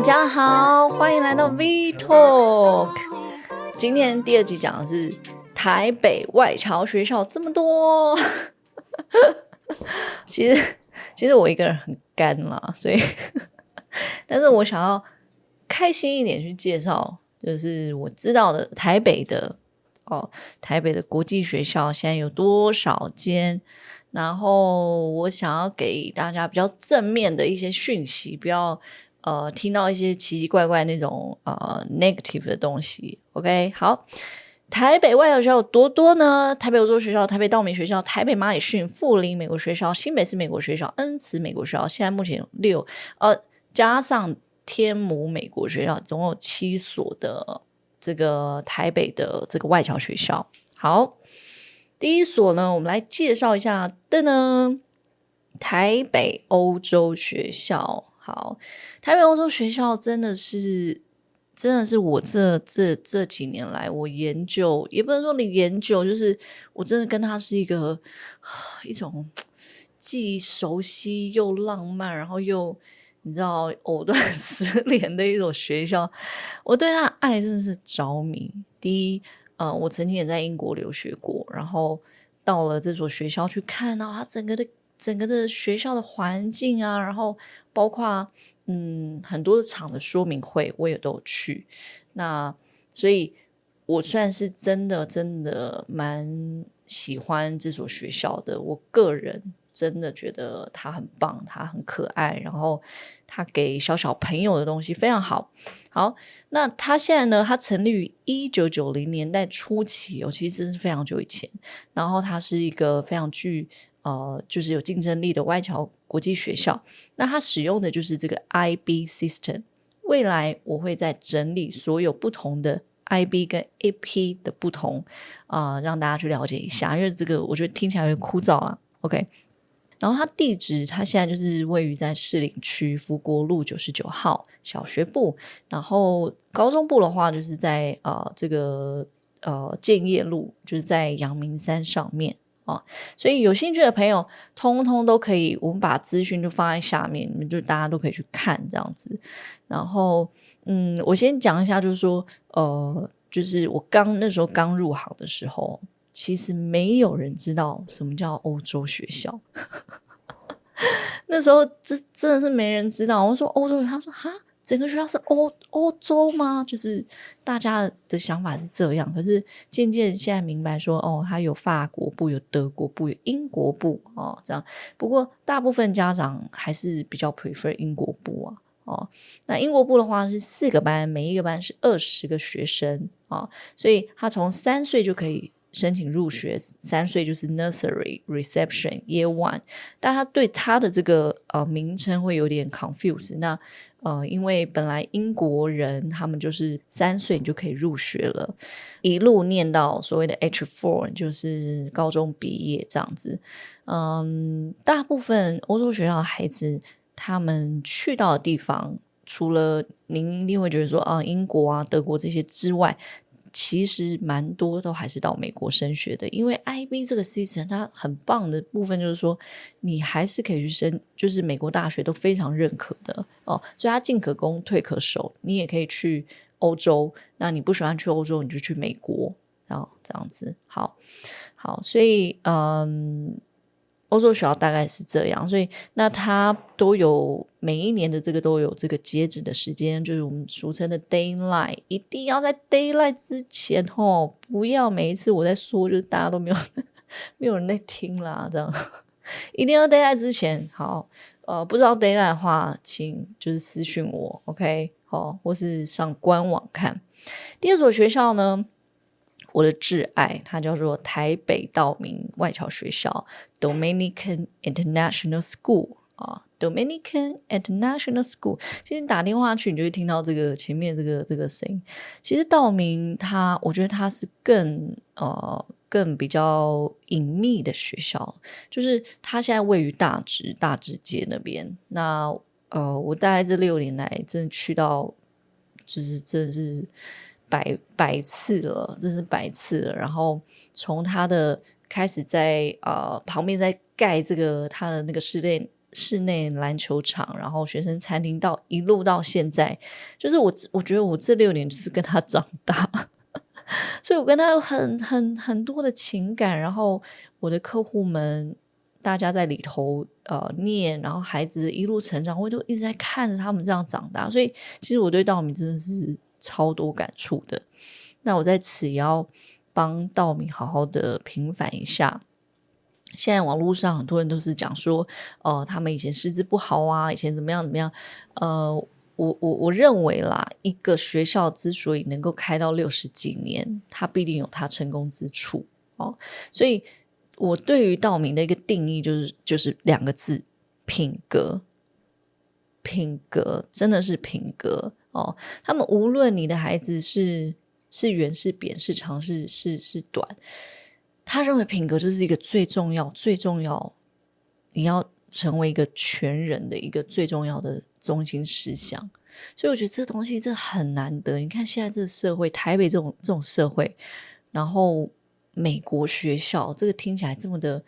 大家好，欢迎来到 V Talk。今天第二集讲的是台北外侨学校这么多。其实，其实我一个人很干啦，所以，但是我想要开心一点去介绍，就是我知道的台北的哦，台北的国际学校现在有多少间。然后我想要给大家比较正面的一些讯息，不要呃听到一些奇奇怪怪那种呃 negative 的东西。OK，好，台北外侨学校有多多呢？台北欧洲学校、台北道明学校、台北马礼逊、富林美国学校、新北市美国学校、恩慈美国学校，现在目前有六，呃，加上天母美国学校，总有七所的这个台北的这个外侨学校。好。第一所呢，我们来介绍一下的呢，台北欧洲学校。好，台北欧洲学校真的是，真的是我这这这几年来我研究，也不能说你研究，就是我真的跟他是一个一种既熟悉又浪漫，然后又你知道藕断 丝连的一所学校。我对他爱真的是着迷。第一。呃，我曾经也在英国留学过，然后到了这所学校去看到它整个的整个的学校的环境啊，然后包括嗯很多的场的说明会，我也都有去。那所以，我算是真的真的蛮喜欢这所学校的。我个人真的觉得它很棒，它很可爱，然后它给小小朋友的东西非常好。好，那他现在呢？他成立于一九九零年代初期哦，其实真是非常久以前。然后它是一个非常具呃，就是有竞争力的外侨国际学校。那它使用的就是这个 IB system。未来我会再整理所有不同的 IB 跟 AP 的不同啊、让大家去了解一下。因为这个我觉得听起来会枯燥啊。OK。然后它地址，它现在就是位于在士林区福国路九十九号小学部，然后高中部的话就是在呃这个呃建业路，就是在阳明山上面啊，所以有兴趣的朋友，通通都可以，我们把资讯就放在下面，你们就大家都可以去看这样子。然后嗯，我先讲一下，就是说呃，就是我刚那时候刚入行的时候。其实没有人知道什么叫欧洲学校，那时候真真的是没人知道。我说欧洲，他说哈，整个学校是欧欧洲吗？就是大家的想法是这样。可是渐渐现在明白说，哦，它有法国部、有德国部、有英国部哦，这样。不过大部分家长还是比较 prefer 英国部啊。哦，那英国部的话是四个班，每一个班是二十个学生啊，哦，所以他从三岁就可以。申请入学，三岁就是 nursery reception year one，但他对他的这个呃名称会有点 confuse。那呃，因为本来英国人他们就是三岁你就可以入学了，一路念到所谓的 H four，就是高中毕业这样子。嗯，大部分欧洲学校的孩子他们去到的地方，除了您一定会觉得说啊，英国啊、德国这些之外。其实蛮多都还是到美国升学的，因为 IB 这个 system 它很棒的部分就是说，你还是可以去升，就是美国大学都非常认可的哦，所以它进可攻退可守，你也可以去欧洲，那你不喜欢去欧洲，你就去美国，然后这样子，好，好，所以嗯。欧洲学校大概是这样，所以那它都有每一年的这个都有这个截止的时间，就是我们俗称的 deadline，一定要在 deadline 之前哦，不要每一次我在说，就是大家都没有 没有人在听啦，这样一定要 deadline 之前。好，呃，不知道 deadline 的话，请就是私讯我，OK，好，或是上官网看。第二所学校呢？我的挚爱，它叫做台北道明外侨学校 （Dominican International School） 啊，Dominican International School。其实打电话去，你就会听到这个前面这个这个声音。其实道明它，我觉得它是更呃更比较隐秘的学校，就是它现在位于大直大直街那边。那呃，我大概这六年来，真的去到，就是真的是。百百次了，真是百次了。然后从他的开始在呃旁边在盖这个他的那个室内室内篮球场，然后学生餐厅，到一路到现在，就是我我觉得我这六年就是跟他长大，所以我跟他有很很很多的情感。然后我的客户们，大家在里头呃念，然后孩子一路成长，我就一直在看着他们这样长大。所以其实我对道明真的是超多感触的。那我在此也要帮道明好好的平反一下。现在网络上很多人都是讲说，呃，他们以前师资不好啊，以前怎么样怎么样。呃，我我我认为啦，一个学校之所以能够开到六十几年，它必定有它成功之处哦。所以，我对于道明的一个定义就是就是两个字：品格。品格真的是品格哦。他们无论你的孩子是是圆是扁是长是是是短。他认为品格就是一个最重要、最重要，你要成为一个全人的一个最重要的中心思想。所以我觉得这东西这很难得。你看现在这个社会，台北这种这种社会，然后美国学校，这个听起来这么的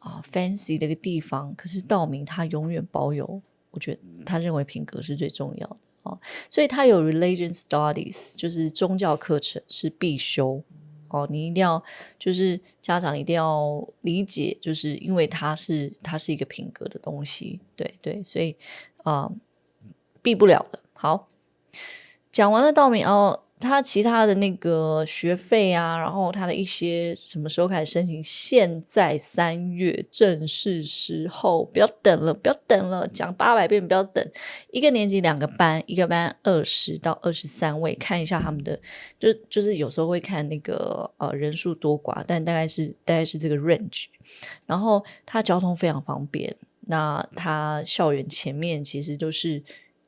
啊 fancy 的一个地方，可是道明他永远保有，我觉得他认为品格是最重要的哦。所以它有 religion studies，就是宗教课程是必修。哦，你一定要就是家长一定要理解，就是因为它是它是一个品格的东西，对对，所以啊，避不了的。好，讲完了道明哦。他其他的那个学费啊，然后他的一些什么时候开始申请？现在三月正是时候，不要等了，不要等了，讲八百遍不要等。一个年级两个班，一个班二十到二十三位，看一下他们的，就就是有时候会看那个呃人数多寡，但大概是大概是这个 range。然后他交通非常方便，那他校园前面其实就是。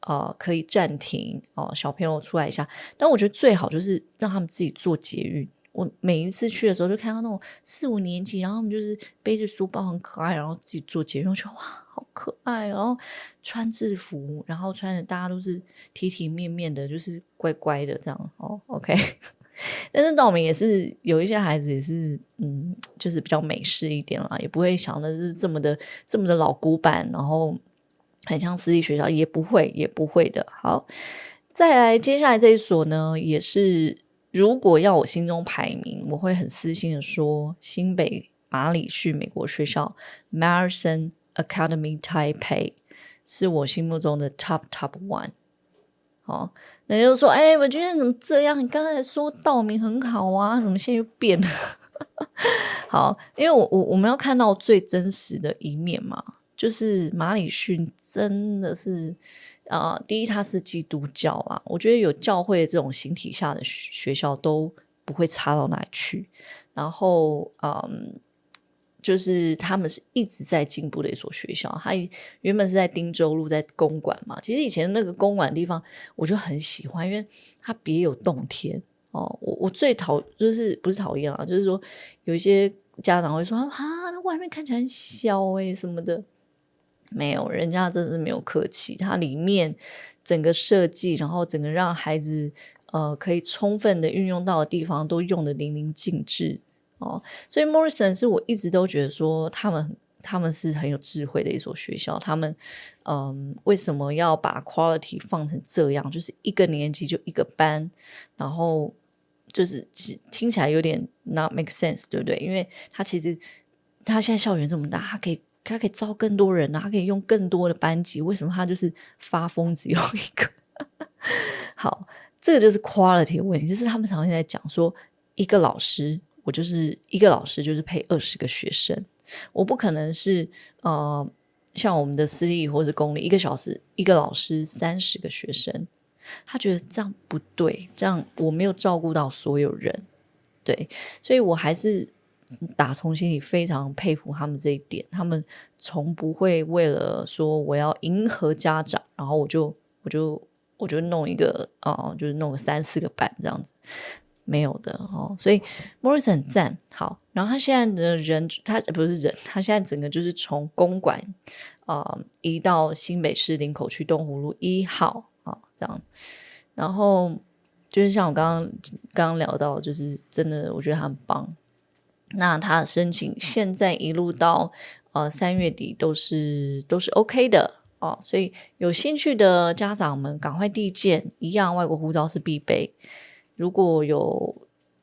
呃，可以暂停哦、小朋友出来一下。但我觉得最好就是让他们自己做捷运。我每一次去的时候，就看到那种四五年级，然后他们就是背着书包很可爱，然后自己做捷运，我觉得哇，好可爱。然后穿制服，然后穿的大家都是体体面面的，就是乖乖的这样哦。OK，但是道明也是有一些孩子也是，嗯，就是比较美式一点啦，也不会想的是这么的这么的老古板，然后。很像私立学校，也不会，也不会的。好，再来，接下来这一所呢，也是如果要我心中排名，我会很私心的说，新北马里逊美国学校 Marison Academy Taipei 是我心目中的 top top one。好，那就是说，哎，我觉得怎么这样？你刚才说道明很好啊，怎么现在又变了？好，因为我我我们要看到最真实的一面嘛。就是马里逊真的是啊、第一他是基督教啊，我觉得有教会这种形体下的学校都不会差到哪里去。然后嗯，就是他们是一直在进步的一所学校。他原本是在汀州路在公馆嘛，其实以前那个公馆地方我就很喜欢，因为它别有洞天哦。我我最讨就是不是讨厌啊，就是说有一些家长会说啊，那外面看起来很小诶、什么的。没有，人家真的是没有客气。它里面整个设计，然后整个让孩子呃可以充分的运用到的地方，都用得淋漓尽致哦。所以 Morrison 是我一直都觉得说他们他们是很有智慧的一所学校。他们嗯、为什么要把 quality 放成这样？就是一个年级就一个班，然后就是听起来有点 not make sense，对不对？因为他其实他现在校园这么大，他可以。他可以招更多人啊，他可以用更多的班级。为什么他就是发疯只用一个？好，这个就是 quality 的问题，就是他们常常在讲说，一个老师，我就是一个老师，就是配二十个学生，我不可能是呃，像我们的私立或者公立，一个小时一个老师三十个学生，他觉得这样不对，这样我没有照顾到所有人，对，所以我还是。打从心里非常佩服他们这一点，他们从不会为了说我要迎合家长，然后我就我就我就弄一个啊、就是弄个三四个班这样子，没有的哦。所以 Morris 很赞，好，然后他现在的人，他不是人，他现在整个就是从公馆啊、移到新北市林口区东湖路一号啊、这样，然后就是像我刚刚刚刚聊到，就是真的，我觉得他很棒。那他申请现在一路到呃三月底都是都是 OK 的哦，所以有兴趣的家长们赶快递件，一样外国护照是必备。如果有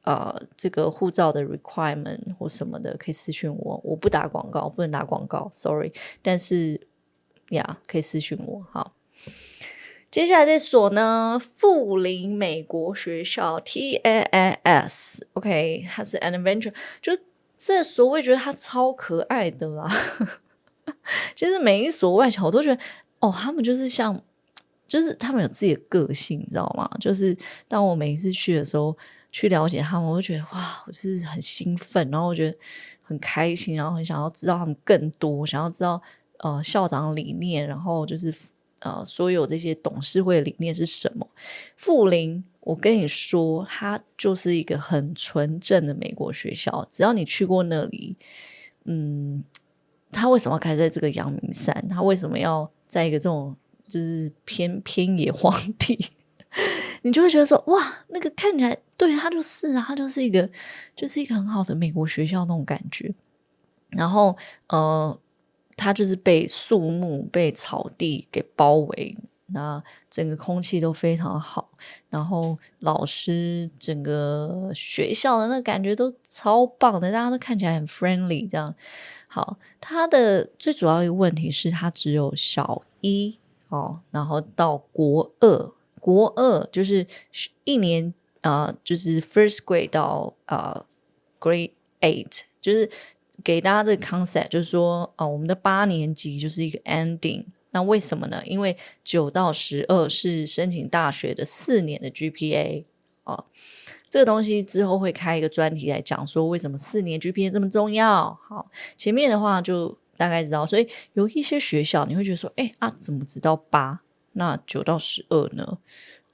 呃这个护照的 requirement 或什么的，可以私讯我，我不打广告，不能打广告，sorry，但是呀可以私讯我，好。接下来这所呢，富林美国学校 TAAS，OK，它是 an adventure，就这所我也觉得它超可爱的啦。其实每一所外侨我都觉得，哦，他们就是像，就是他们有自己的个性，你知道吗？就是当我每一次去的时候，去了解他们，我就觉得哇，我就是很兴奋，然后我觉得很开心，然后很想要知道他们更多，想要知道呃校长理念，然后就是。呃，所有这些董事会理念是什么？富林，我跟你说，它就是一个很纯正的美国学校。只要你去过那里，嗯，他为什么要开在这个阳明山？他为什么要在一个这种就是偏偏野荒地？你就会觉得说，哇，那个看起来，对，它就是啊，它就是一个，就是一个很好的美国学校那种感觉。然后，呃。它就是被树木、被草地给包围，那整个空气都非常好，然后老师整个学校的那感觉都超棒的，大家都看起来很 friendly，这样好。它的最主要一个问题是，它只有小一哦，然后到国二，国二就是一年啊、就是 first grade 到啊、呃、grade eight，就是。给大家这个 concept，就是说，哦，我们的八年级就是一个 ending。那为什么呢？因为九到十二是申请大学的四年的 GPA、哦。这个东西之后会开一个专题来讲，说为什么四年 GPA 这么重要。好，前面的话就大概知道。所以有一些学校你会觉得说，哎啊，怎么只到八？那九到十二呢？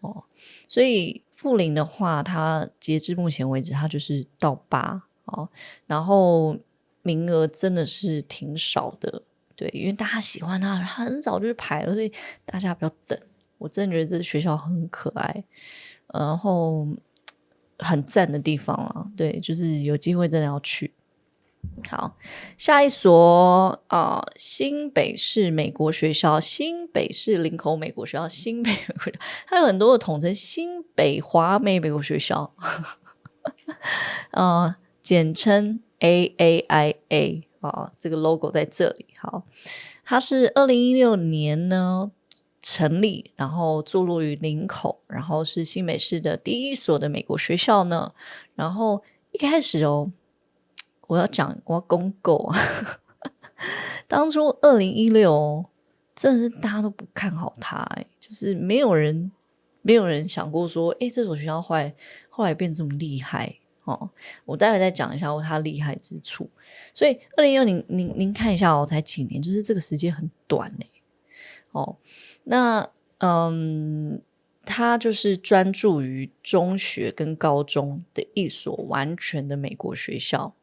哦，所以富林的话，它截至目前为止，它就是到八。哦，然后。名额真的是挺少的，对，因为大家喜欢他，很早就去排了，所以大家不要等。我真的觉得这个学校很可爱，然后很赞的地方啊，对，就是有机会真的要去。好，下一所啊、新北市美国学校，新北市林口美国学校，新北美国学校，它有很多的统称，新北华美美国学校，啊、简称。A A I A 啊，这个 logo 在这里。好，它是二零一六年呢成立，然后坐落于林口，然后是新北市的第一所的美国学校呢。然后一开始哦，我要讲我要公狗啊，当初二零一六真的是大家都不看好它，哎，就是没有人没有人想过说，哎，这所学校后来后来变这么厉害。哦，我待会再讲一下它厉害之处。所以二零一六年，您您看一下哦，才几年，就是这个时间很短呢。哦，那嗯，他就是专注于中学跟高中的一所完全的美国学校。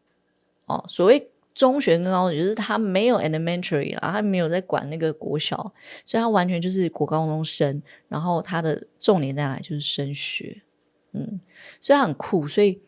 哦，所谓中学跟高中，就是他没有 elementary 啦，他没有在管那个国小，所以他完全就是国高中生。然后他的重点在哪？就是升学。嗯，所以很酷，所以。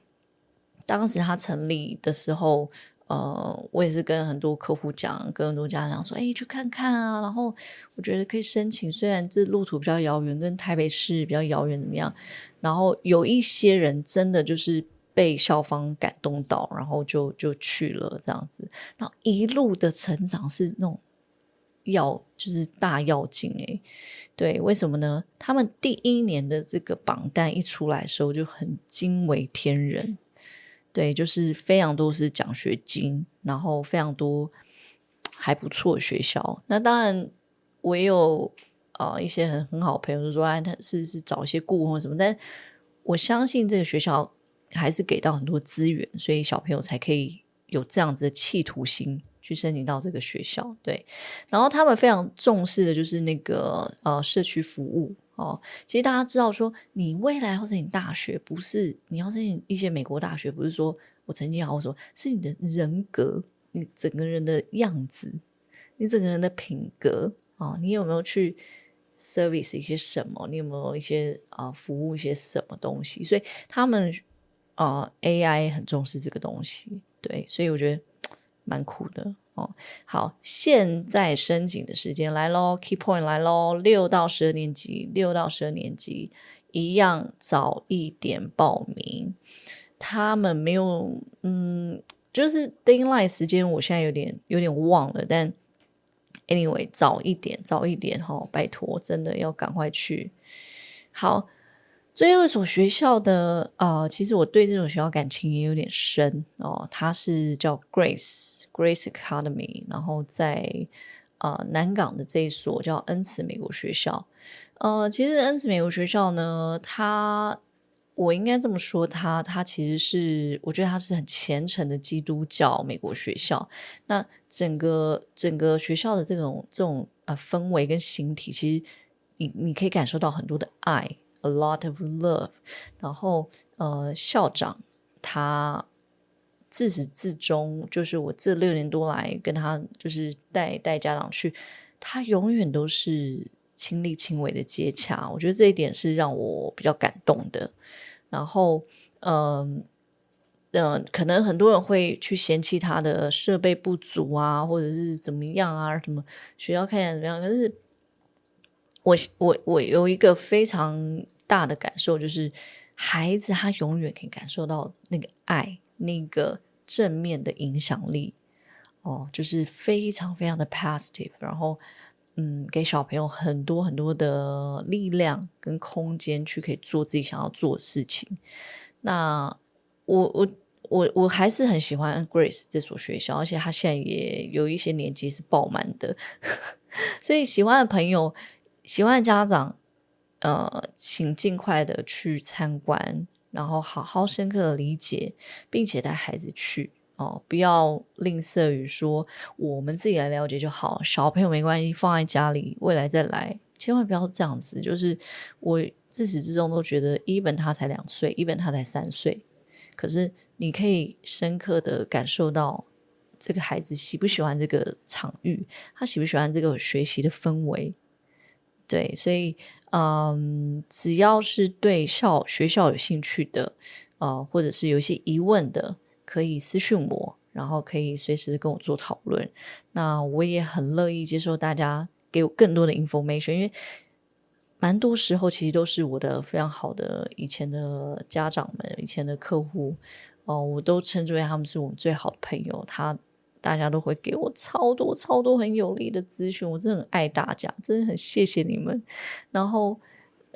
当时他成立的时候，呃，我也是跟很多客户讲，跟很多家长说，哎，去看看啊。然后我觉得可以申请，虽然这路途比较遥远，跟台北市比较遥远，怎么样？然后有一些人真的就是被校方感动到，然后就就去了这样子。然后一路的成长是那种要就是大要紧哎，对，为什么呢？他们第一年的这个榜单一出来的时候就很惊为天人。对，就是非常多是奖学金，然后非常多还不错的学校。那当然，我也有、呃、一些很很好的朋友就说，哎，他是是找一些顾问或什么。但我相信这个学校还是给到很多资源，所以小朋友才可以有这样子的企图心去申请到这个学校。对，然后他们非常重视的就是那个呃社区服务。哦，其实大家知道说，你未来要申请大学，不是你要申请一些美国大学，不是说我成绩好，说是你的人格，你整个人的样子，你整个人的品格啊、哦，你有没有去 service 一些什么？你有没有一些啊、服务一些什么东西？所以他们啊、AI 很重视这个东西，对，所以我觉得蛮酷的哦。好，现在申请的时间来喽，Key Point 来喽，六到十二年级，六到十二年级一样早一点报名。他们没有，嗯，就是 deadline 时间，我现在有点有点忘了，但 anyway 早一点，早一点哈、哦，拜托，真的要赶快去。好。最后一所学校的啊、呃，其实我对这所学校感情也有点深哦。它是叫 Grace Grace Academy，然后在啊、呃、南港的这一所叫恩慈美国学校。呃，其实恩慈美国学校呢，它我应该这么说它，它其实是我觉得它是很虔诚的基督教美国学校。那整个整个学校的这种这种啊、呃、氛围跟形体，其实你你可以感受到很多的爱。A lot of love，然后呃，校长他自始至终就是我这六年多来跟他就是带带家长去，他永远都是亲力亲为的接洽，我觉得这一点是让我比较感动的。然后嗯嗯、可能很多人会去嫌弃他的设备不足啊，或者是怎么样啊，什么学校看起来怎么样，可是。我我我有一个非常大的感受，就是孩子他永远可以感受到那个爱，那个正面的影响力，哦，就是非常非常的 positive，然后嗯，给小朋友很多很多的力量跟空间去可以做自己想要做的事情。那我我我我还是很喜欢 Grace 这所学校，而且他现在也有一些年级是爆满的，所以喜欢的朋友。喜欢的家长，呃，请尽快的去参观，然后好好深刻的理解，并且带孩子去哦，不要吝啬于说我们自己来了解就好，小朋友没关系，放在家里，未来再来，千万不要这样子。就是我自始至终都觉得，even 他才两岁，even 他才三岁，可是你可以深刻的感受到这个孩子喜不喜欢这个场域，他喜不喜欢这个学习的氛围。对，所以嗯，只要是对校学校有兴趣的，呃，或者是有一些疑问的，可以私讯我，然后可以随时跟我做讨论。那我也很乐意接受大家给我更多的 information，因为蛮多时候其实都是我的非常好的以前的家长们、以前的客户哦、我都称之为他们是我们最好的朋友。他。大家都会给我超多超多很有力的资讯，我真的很爱大家，真的很谢谢你们。然后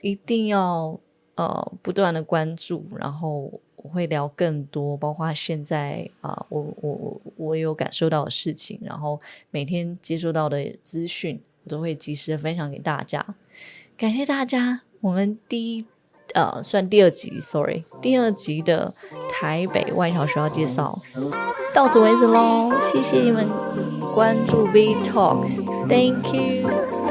一定要呃不断的关注，然后我会聊更多，包括现在啊、呃，我我我有感受到的事情，然后每天接收到的资讯，我都会及时的分享给大家。感谢大家，我们第一。呃，算第二集，sorry，第二集的台北外侨学校介绍到此为止喽，谢谢你们关注 V Talks，Thank you。